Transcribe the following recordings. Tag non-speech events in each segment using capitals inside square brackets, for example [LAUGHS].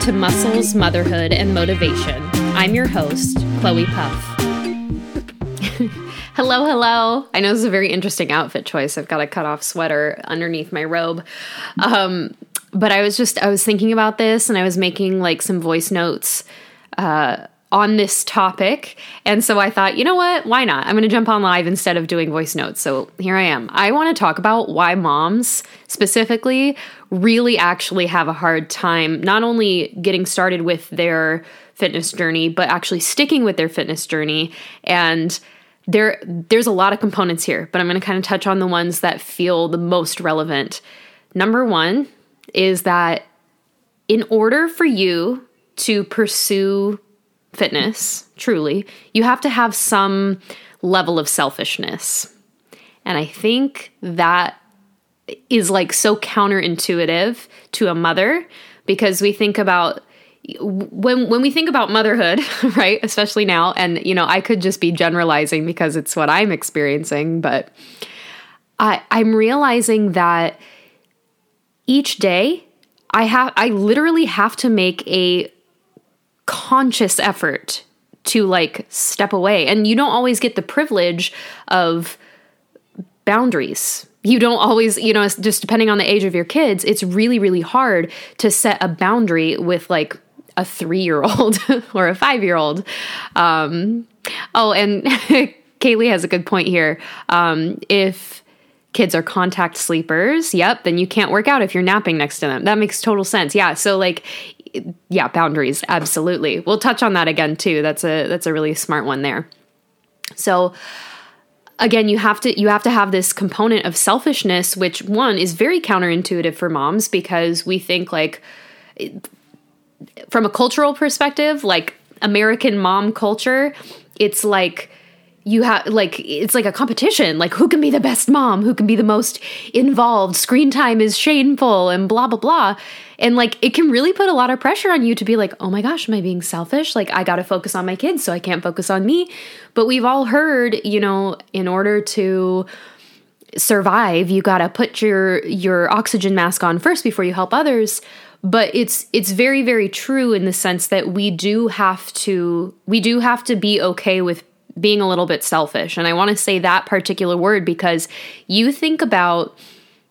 To Muscles, Motherhood, and Motivation. I'm your host, Chloe Puff. [LAUGHS] hello, hello. I know this is a very interesting outfit choice. I've got a cut off sweater underneath my robe. Um, but I was just, I was thinking about this and I was making like some voice notes. Uh, on this topic. And so I thought, you know what? Why not? I'm going to jump on live instead of doing voice notes. So here I am. I want to talk about why moms specifically really actually have a hard time not only getting started with their fitness journey, but actually sticking with their fitness journey. And there there's a lot of components here, but I'm going to kind of touch on the ones that feel the most relevant. Number 1 is that in order for you to pursue fitness, truly, you have to have some level of selfishness. And I think that is like so counterintuitive to a mother because we think about when when we think about motherhood, [LAUGHS] right? Especially now and you know, I could just be generalizing because it's what I'm experiencing, but I I'm realizing that each day I have I literally have to make a conscious effort to like step away. And you don't always get the privilege of boundaries. You don't always, you know, just depending on the age of your kids, it's really, really hard to set a boundary with like a three year old [LAUGHS] or a five year old. Um, oh, and [LAUGHS] Kaylee has a good point here. Um, if kids are contact sleepers, yep, then you can't work out if you're napping next to them. That makes total sense. Yeah. So, like, yeah, boundaries, absolutely. We'll touch on that again too. That's a that's a really smart one there. So again, you have to you have to have this component of selfishness which one is very counterintuitive for moms because we think like from a cultural perspective, like American mom culture, it's like you have like it's like a competition. Like who can be the best mom? Who can be the most involved? Screen time is shameful and blah blah blah. And like it can really put a lot of pressure on you to be like oh my gosh am i being selfish? Like i got to focus on my kids so i can't focus on me. But we've all heard you know in order to survive you got to put your your oxygen mask on first before you help others. But it's it's very very true in the sense that we do have to we do have to be okay with being a little bit selfish. And I want to say that particular word because you think about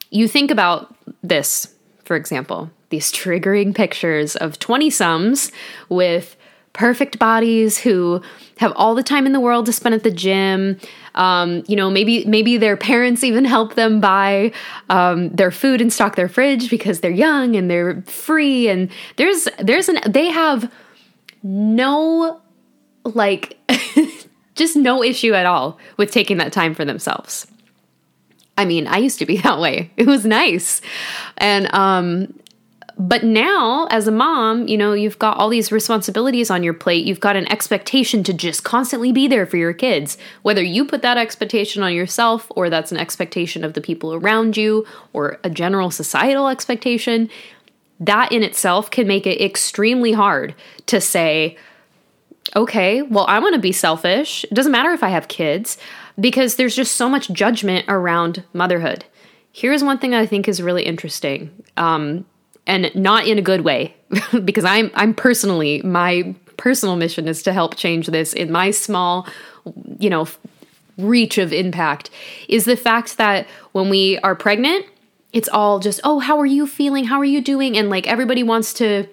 you think about this, for example, these triggering pictures of 20 sums with perfect bodies who have all the time in the world to spend at the gym. Um, you know, maybe maybe their parents even help them buy um, their food and stock their fridge because they're young and they're free. And there's there's an they have no like [LAUGHS] just no issue at all with taking that time for themselves. I mean, I used to be [LAUGHS] that way. It was nice. And um but now as a mom, you know, you've got all these responsibilities on your plate. You've got an expectation to just constantly be there for your kids. Whether you put that expectation on yourself or that's an expectation of the people around you or a general societal expectation, that in itself can make it extremely hard to say, okay, well, I want to be selfish. It doesn't matter if I have kids because there's just so much judgment around motherhood. Here's one thing I think is really interesting, um, and not in a good way, [LAUGHS] because I'm I'm personally my personal mission is to help change this in my small, you know, reach of impact. Is the fact that when we are pregnant, it's all just oh, how are you feeling? How are you doing? And like everybody wants to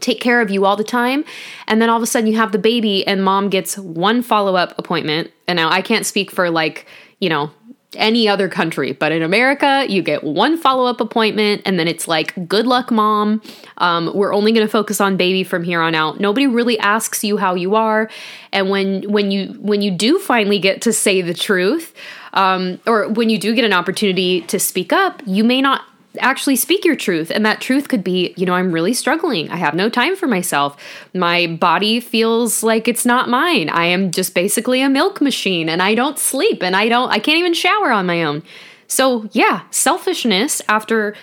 take care of you all the time. And then all of a sudden you have the baby and mom gets one follow up appointment. And now I can't speak for like, you know, any other country, but in America, you get one follow up appointment, and then it's like, good luck, mom. Um, we're only going to focus on baby from here on out. Nobody really asks you how you are, and when when you when you do finally get to say the truth, um, or when you do get an opportunity to speak up, you may not actually speak your truth. And that truth could be, you know, I'm really struggling. I have no time for myself. My body feels like it's not mine. I am just basically a milk machine and I don't sleep and I don't, I can't even shower on my own. So, yeah, selfishness after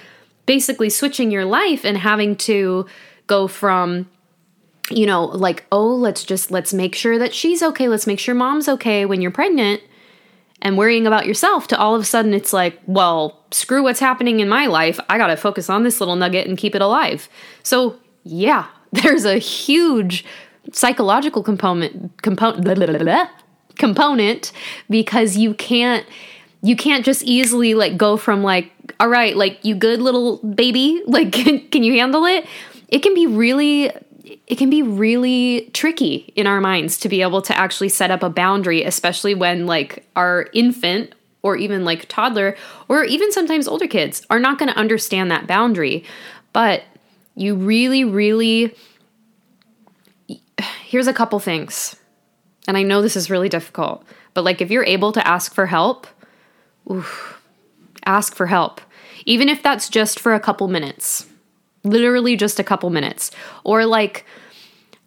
basically switching your life and having to go from, you know, like, oh, let's just, let's make sure that she's okay. Let's make sure mom's okay when you're pregnant and worrying about yourself to all of a sudden it's like, well, screw what's happening in my life. I got to focus on this little nugget and keep it alive. So, yeah, [LAUGHS] there's a huge psychological component component blah, blah, blah, component because you can't you can't just easily like go from like all right like you good little baby [LAUGHS] like can, can you handle it it can be really it can be really tricky in our minds to be able to actually set up a boundary especially when like our infant or even like toddler or even sometimes older kids are not going to understand that boundary. But you really really here's a couple things and i know this is really difficult but like if you're able to ask for help oof, ask for help even if that's just for a couple minutes literally just a couple minutes. Or like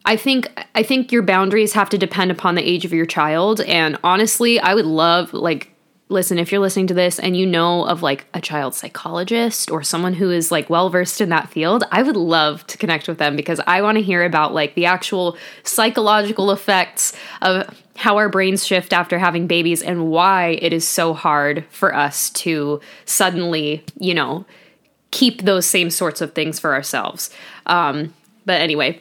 I think I think your boundaries have to depend upon the age of your child. And honestly I would love like listen if you're listening to this and you know of like a child psychologist or someone who is like well versed in that field I would love to connect with them because I want to hear about like the actual psychological effects of how our brains shift after having babies and why it is so hard for us to suddenly you know keep those same sorts of things for ourselves. Um, but anyway,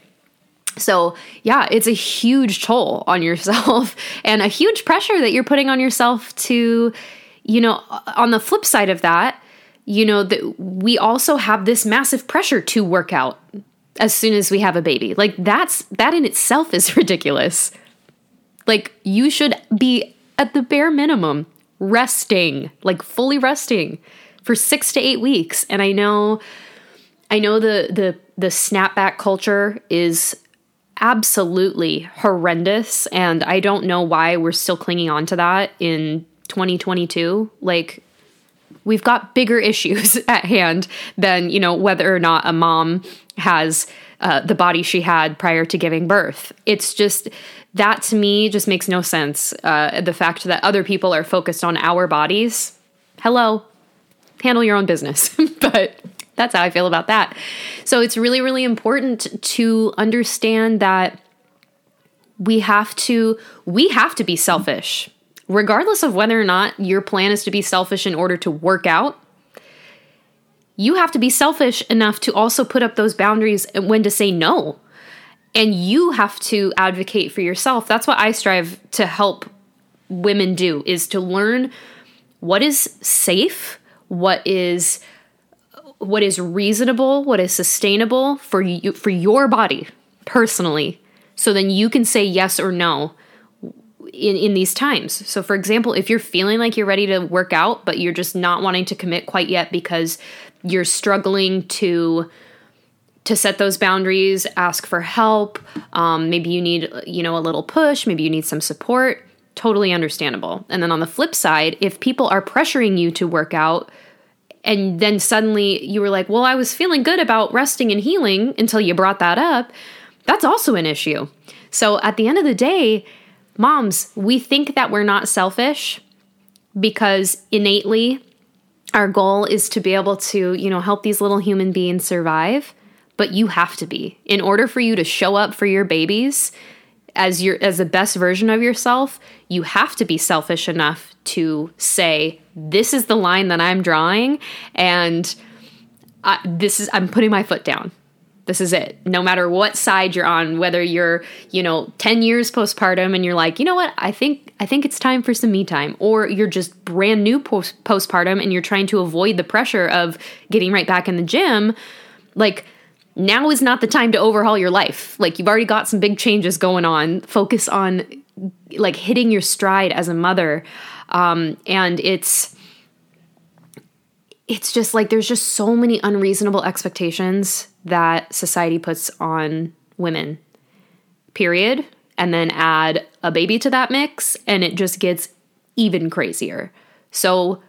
so yeah, it's a huge toll on yourself [LAUGHS] and a huge pressure that you're putting on yourself to, you know, on the flip side of that, you know, that we also have this massive pressure to work out as soon as we have a baby. Like that's that in itself is [LAUGHS] ridiculous. Like you should be at the bare minimum resting, like fully resting for 6 to 8 weeks. And I know I know the the the snapback culture is absolutely horrendous and I don't know why we're still clinging on to that in 2022. Like we've got bigger [LAUGHS] issues at hand than, you know, whether or not a mom has uh, the body she had prior to giving birth. It's just that to me just makes no sense. Uh, the fact that other people are focused on our bodies. Hello, handle your own business. [LAUGHS] but that's how I feel about that. So it's really, really important to understand that we have to we have to be selfish regardless of whether or not your plan is to be selfish in order to work out you have to be selfish enough to also put up those boundaries and when to say no and you have to advocate for yourself that's what i strive to help women do is to learn what is safe what is what is reasonable, what is sustainable for you for your body personally. So then you can say yes or no in in these times. So for example, if you're feeling like you're ready to work out but you're just not wanting to commit quite yet because you're struggling to to set those boundaries, ask for help. Um, maybe you need, you know, a little push. Maybe you need some support. Totally understandable. And then on the flip side, if people are pressuring you to work out, and then suddenly you were like, well, I was feeling good about resting and healing until you brought that up, that's also an issue. So at the end of the day, moms, we think that we're not selfish because innately our goal is to be able to, you know, help these little human beings survive, but you have to be. In order for you to show up for your babies as your as the best version of yourself, you have to be selfish enough to say, this is the line that I'm drawing, and I, this is I'm putting my foot down. This is it. No matter what side you're on, whether you're, you know, 10 years postpartum and you're like, you know what, I think I think it's time for some me time, or you're just brand new post postpartum and you're trying to avoid the pressure of getting right back in the gym, like now is not the time to overhaul your life. Like you've already got some big changes going on. Focus on like hitting your stride as a mother. Um, and it's it's just like there's just so many unreasonable expectations that society puts on women period. And then add a baby to that mix and it just gets even crazier. So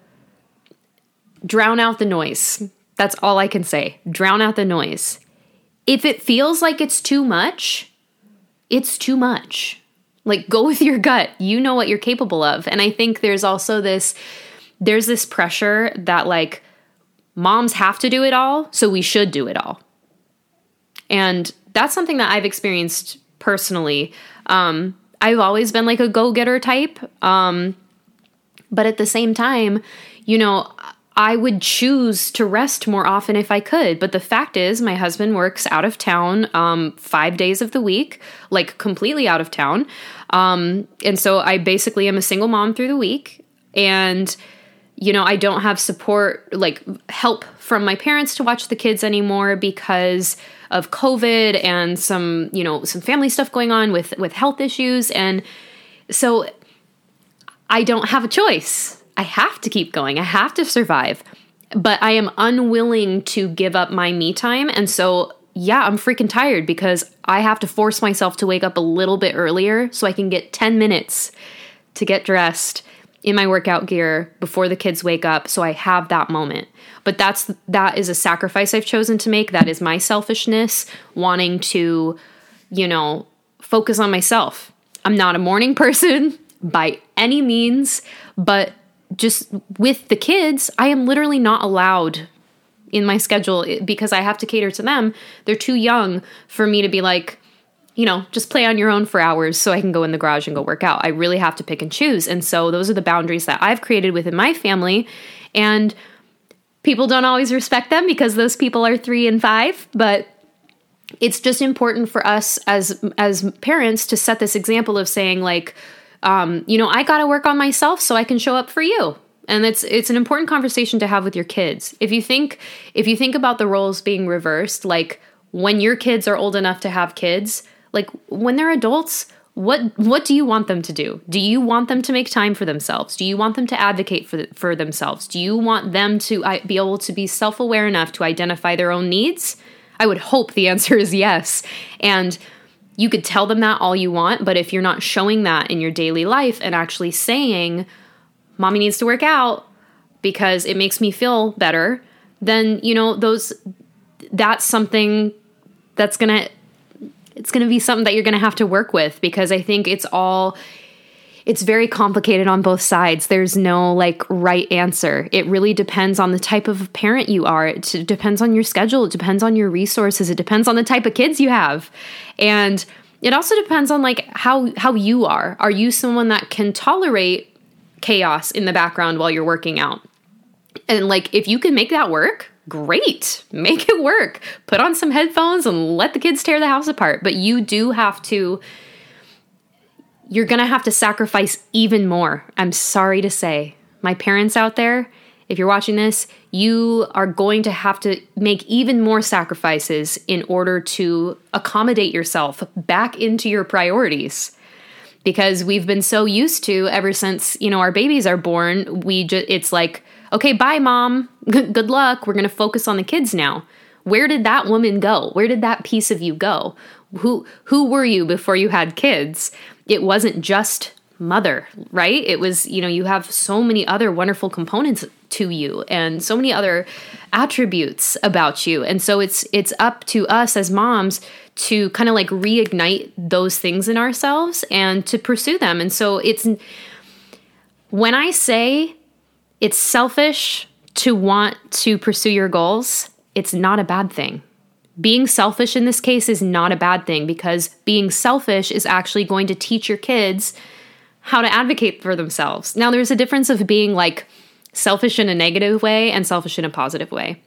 drown out the noise. That's all i can say. Drown out the noise if it feels like it's too much it's too much like go with your gut. You know what you're capable of. And I think there's also this there's this pressure that like moms have to do it all, so we should do it all. And that's something that I've experienced personally. Um, I've always been like a go-getter type. Um, But at the same time, you know, I would choose to rest more often if I could. But the fact is, my husband works out of town um, five days of the week, like completely out of town. Um, and so I basically am a single mom through the week. And, you know, I don't have support, like help from my parents to watch the kids anymore because of COVID and some, you know, some family stuff going on with with health issues. And so I don't have a choice I have to keep going. I have to survive. But I am unwilling to give up my me time. And so, yeah, I'm freaking tired because I have to force myself to wake up a little bit earlier so I can get 10 minutes to get dressed in my workout gear before the kids wake up so I have that moment. But that's that is a sacrifice I've chosen to make. That is my selfishness wanting to, you know, focus on myself. I'm not a morning [LAUGHS] person by any means, but just with the kids, I am literally not allowed in my schedule eh, because I have to cater to them. They're too young for me to be like, you know, just play on your own for hours so I can go in the garage and go work out. I really have to pick and choose. And so those are the boundaries that I've created within my family. And people don't always respect them because those people are three and five, but it's just important for us as as parents to set this example of saying like um, you know, I got to work on myself so I can show up for you. And it's it's an important conversation to have with your kids. If you think if you think about the roles being reversed, like when your kids are old enough to have kids, like when they're adults, what what do you want them to do? Do you want them to make time for themselves? Do you want them to advocate for for themselves? Do you want them to be able to be self-aware enough to identify their own needs? I would hope the [LAUGHS] answer is yes. And you could tell them that all you want, but if you're not showing that in your daily life and actually saying, Mommy needs to work out because it makes me feel better, then, you know, those, that's something that's gonna, it's gonna be something that you're gonna have to work with because I think it's all, it's very complicated on both sides. There's no like right answer. It really depends on the type of parent you are. It depends on your schedule. It depends on your resources. It depends on the type of kids you have. And it also depends on like how how you are. Are you someone that can tolerate chaos in the background while you're working out? And like if you can make that work, great. Make it work. Put on some headphones and let the kids tear the house apart. But you do have to you're going to have to sacrifice even more. I'm sorry to say. My parents out there, if you're watching this, you are going to have to make even more sacrifices in order to accommodate yourself back into your priorities. Because we've been so used to ever since, you know, our babies are born, we just it's like, okay, bye mom. [LAUGHS] Good luck. We're going to focus on the kids now. Where did that woman go? Where did that piece of you go? Who who were you before you had kids? it wasn't just mother, right? It was, you know, you have so many other wonderful components to you and so many other attributes about you. And so it's it's up to us as moms to kind of like reignite those things in ourselves and to pursue them. And so it's when I say it's selfish to want to pursue your goals, it's not a bad thing being selfish in this case is not a bad thing because being selfish is actually going to teach your kids how to advocate for themselves. Now, there's a difference of being like selfish in a negative way and selfish in a positive way.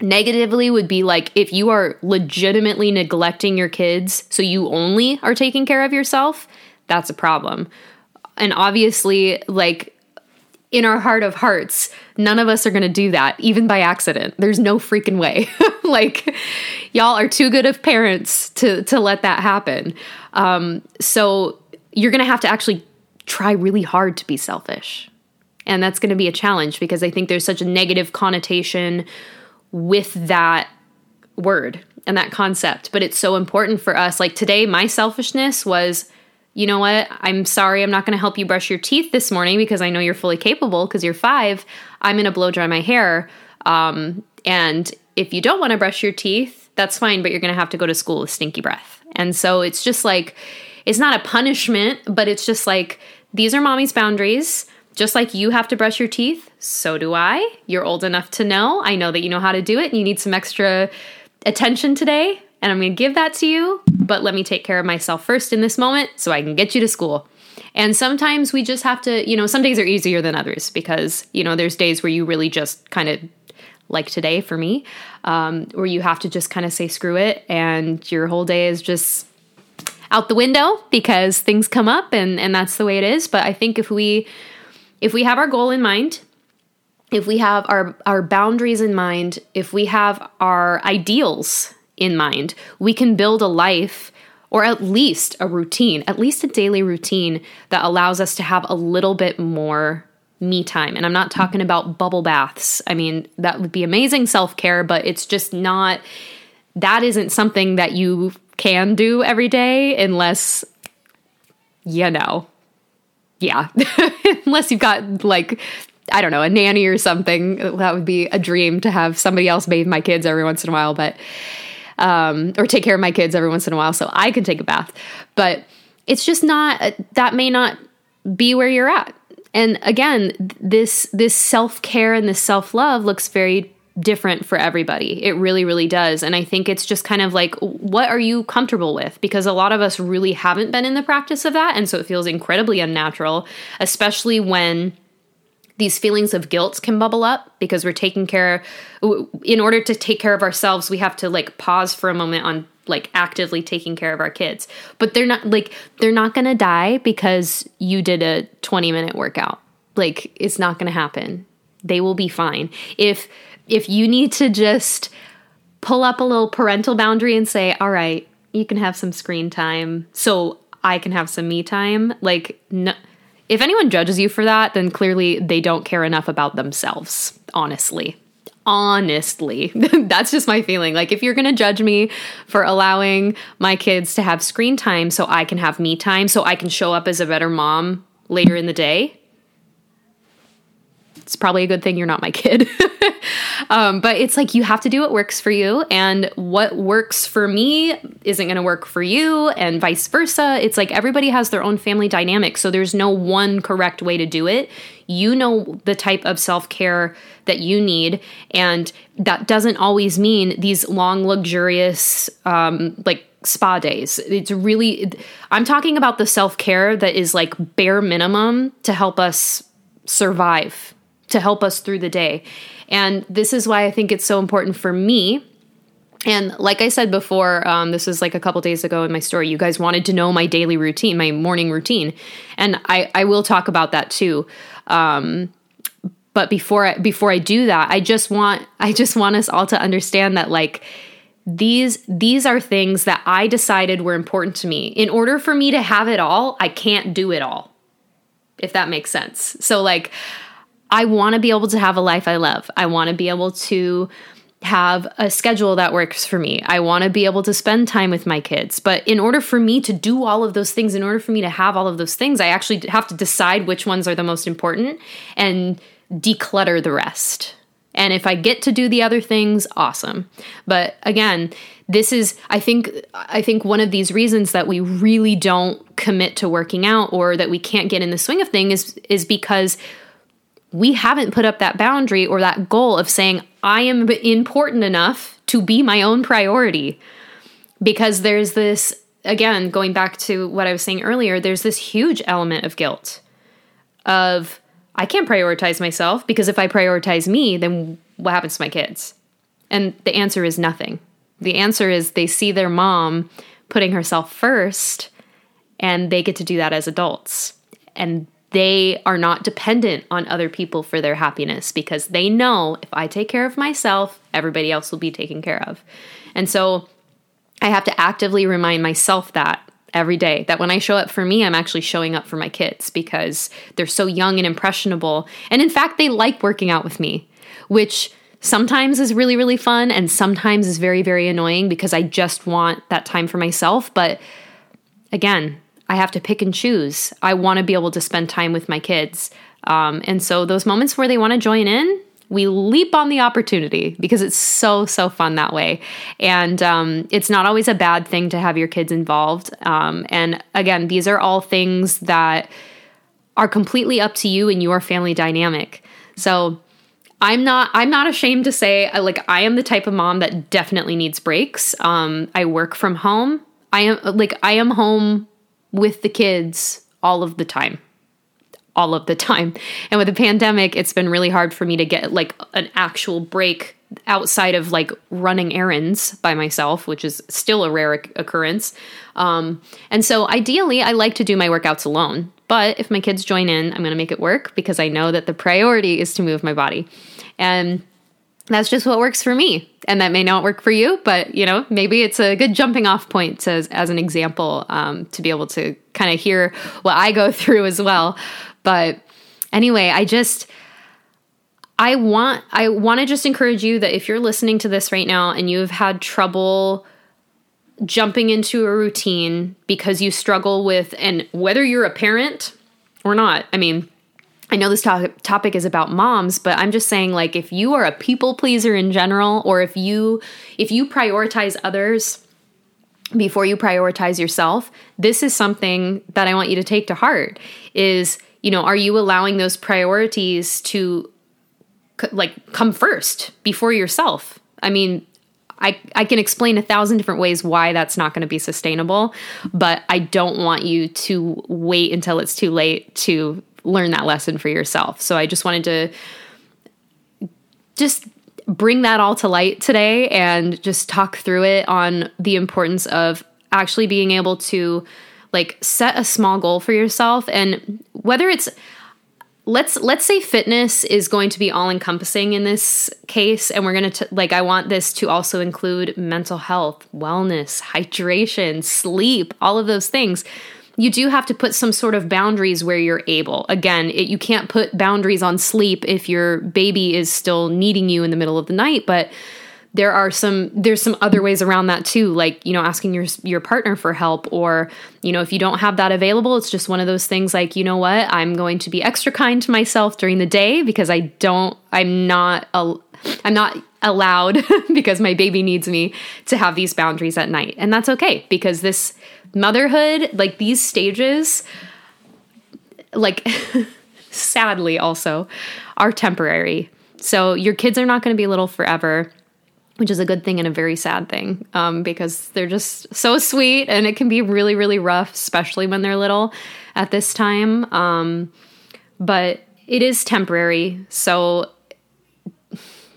Negatively would be like if you are legitimately neglecting your kids, so you only are taking care of yourself, that's a problem. And obviously, like in our heart of hearts, none of us are going to do that, even by accident. There's no freaking way. [LAUGHS] like, y'all are too good of parents to to let that happen. Um, so you're going to have to actually try really hard to be selfish, and that's going to be a challenge because I think there's such a negative connotation with that word and that concept. But it's so important for us. Like today, my selfishness was you know what? I'm sorry, I'm not going to help you brush your teeth this morning because I know you're fully capable because you're five. I'm going to blow dry my hair. Um, and if you don't want to brush your teeth, that's fine, but you're going to have to go to school with stinky breath. And so it's just like, it's not a punishment, but it's just like, these are mommy's boundaries. Just like you have to brush your teeth, so do I. You're old enough to know. I know that you know how to do it and you need some extra attention today and I'm going to give that to you, but let me take care of myself first in this moment so I can get you to school. And sometimes we just have to, you know, some days are easier than others because, you know, there's days where you really just kind of, like today for me, um, where you have to just kind of say screw it and your whole day is just out the window because things come up and, and that's the way it is. But I think if we, if we have our goal in mind, if we have our, our boundaries in mind, if we have our ideals in mind, we can build a life or at least a routine, at least a daily routine that allows us to have a little bit more me time. And I'm not talking about bubble baths. I mean, that would be amazing self care, but it's just not, that isn't something that you can do every day unless, you know, yeah, [LAUGHS] unless you've got like, I don't know, a nanny or something. That would be a dream to have somebody else bathe my kids every once in a while. But, um, or take care of my kids every once in a while so I can take a bath. But it's just not that may not be where you're at. And again, this this self-care and this self-love looks very different for everybody. It really really does. And I think it's just kind of like what are you comfortable with? Because a lot of us really haven't been in the practice of that and so it feels incredibly unnatural, especially when these feelings of guilt can bubble up because we're taking care in order to take care of ourselves we have to like pause for a moment on like actively taking care of our kids. But they're not like they're not going to die because you did a 20 minute workout. Like it's not going to happen. They will be fine. If if you need to just pull up a little parental boundary and say all right you can have some screen time so i can have some me time like no if anyone judges you for that, then clearly they don't care enough about themselves, honestly. Honestly, [LAUGHS] that's just my feeling. Like, if you're gonna judge me for allowing my kids to have screen time so I can have me time, so I can show up as a better mom later in the day, it's probably a good thing you're not my kid. [LAUGHS] um, but it's like you have to do what works for you, and what works for me isn't going to work for you, and vice versa. It's like everybody has their own family dynamic, so there's no one correct way to do it. You know the type of self care that you need, and that doesn't always mean these long, luxurious, um, like spa days. It's really, I'm talking about the self care that is like bare minimum to help us survive to help us through the day. And this is why I think it's so important for me. And like I said before, um, this was like a couple days ago in my story. You guys wanted to know my daily routine, my morning routine, and I, I will talk about that too. Um, but before I, before I do that, I just want [LAUGHS] I just want us all to understand that like these these are things that I decided were important to me. In order for me to have it all, I can't do it all. If that makes sense. So like I want to be able to have a life I love. I want to be able to have a schedule that works for me. I want to be able to spend time with my kids. But in order for me to do all of those things, in order for me to have all of those things, I actually have to decide which ones are the most important and declutter the rest. And if I get to do the other things, awesome. But again, this is I think I think one of these reasons that we really don't commit to working out or that we can't get in the swing of things is is because we haven't put up that boundary or that goal of saying, I am important enough to be my own priority. Because there's this, again, going back to what I was saying earlier, there's this huge element of guilt of, I can't prioritize myself because if I prioritize me, then what happens to my kids? And the answer is nothing. The answer is they see their mom putting herself first and they get to do that as adults. And they are not dependent on other people for their happiness because they know if I take care of myself, everybody else will be taken care of. And so I have to actively remind myself that every day that when I show up for me, I'm actually showing up for my kids because they're so young and impressionable. And in fact, they like working out with me, which sometimes is really, really fun and sometimes is very, very annoying because I just want that time for myself. But again, I have to pick and choose. I want to be able to spend time with my kids. Um, and so, those moments where they want to join in, we leap on the opportunity because it's so, so fun that way. And um, it's not always a bad thing to have your kids involved. Um, and again, these are all things that are completely up to you and your family dynamic. So, I'm not I'm not ashamed to say like I am the type of mom that definitely needs breaks. Um, I work from home. I am like I am home with the kids all of the time all of the time. And with the pandemic, it's been really hard for me to get like an actual break outside of like running errands by myself, which is still a rare occurrence. Um, and so ideally, I like to do my workouts alone. But if my kids join in, I'm going to make it work because I know that the priority is to move my body. And that's just what works for me. And that may not work for you, but you know, maybe it's a good jumping off point to, as an example um, to be able to kind of hear what I go [LAUGHS] through as well. But anyway, I just I want I want to just encourage you that if you're listening to this right now and you've had trouble jumping into a routine because you struggle with and whether you're a parent or not. I mean, I know this to- topic is about moms, but I'm just saying like if you are a people pleaser in general or if you if you prioritize others before you prioritize yourself, this is something that I want you to take to heart is, you know, are you allowing those priorities to like come first before yourself. I mean, I, I can explain a thousand different ways why that's not going to be sustainable, but I don't want you to wait until it's too late to learn that lesson for yourself. So I just wanted to just bring that all to light today and just talk through it on the importance of actually being able to like set a small goal for yourself and whether it's let's let's say fitness is going to be all encompassing in this case and we're going to like I want this to also include mental health, wellness, hydration, sleep, all of those things. You do have to put some sort of boundaries where you're able. Again, it, you can't put boundaries on sleep if your baby is still needing you in the middle of the night, but there are some there's some other ways around that too like you know asking your your partner for help or you know if you don't have that available it's just one of those things like you know what I'm going to be extra kind to myself during the day because I don't I'm not a, I'm not allowed [LAUGHS] because my baby needs me to have these boundaries at night and that's okay because this motherhood like these stages like [LAUGHS] sadly also are temporary so your kids are not going to be little forever which is a good thing and a very sad thing um, because they're just so sweet and it can be really, really rough, especially when they're little at this time. Um, but it is temporary. So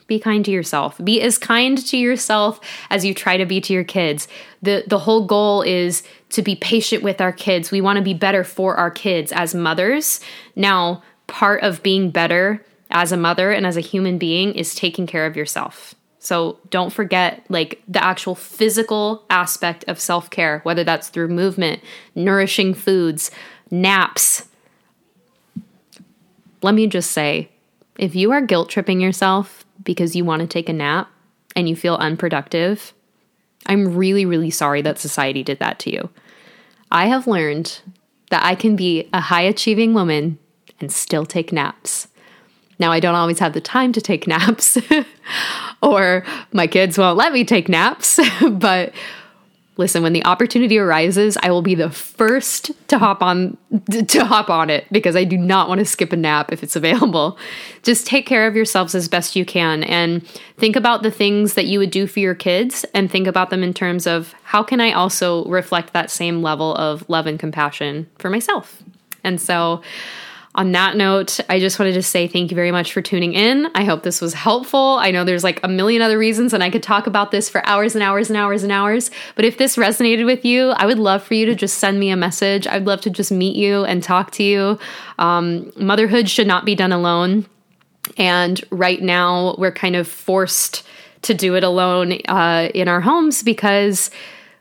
be kind to yourself. Be as kind to yourself as you try to be to your kids. The the whole goal is to be patient with our kids. We want to be better for our kids as mothers. Now, part of being better as a mother and as a human being is taking care of yourself. So don't forget like the actual physical aspect of self care, whether that's through movement, nourishing foods, naps. Let me just say if you are guilt tripping yourself because you want to take a nap and you feel unproductive, I'm really, really sorry that society did that to you. I have learned that I can be a high achieving woman and still take naps. Now, I don't always have the time to take [LAUGHS] naps, or my kids won't let me take naps, [LAUGHS] but listen when the opportunity arises i will be the first to hop on to hop on it because i do not want to skip a nap if it's available. Just take care of yourselves as best you can and think about the things that you would do for your kids and think about them in terms of how can i also reflect that same level of love and compassion for myself. And so on that note, I just wanted to say thank you very much for tuning in. I hope this was helpful. I know there's like a million other reasons, and I could talk about this for hours and hours and hours and hours. But if this resonated with you, I would love for you to just send me a message. I'd love to just meet you and talk to you. Um, motherhood should not be done alone. And right now, we're kind of forced to do it alone uh, in our homes because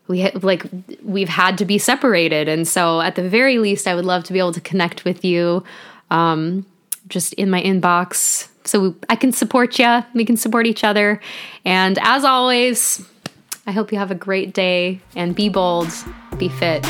we like we've had to be separated. And so at the very least i would love to be able to connect with you um, just in my inbox. So i can support you we can support each other. And as always i hope you have a great day and be bold be fit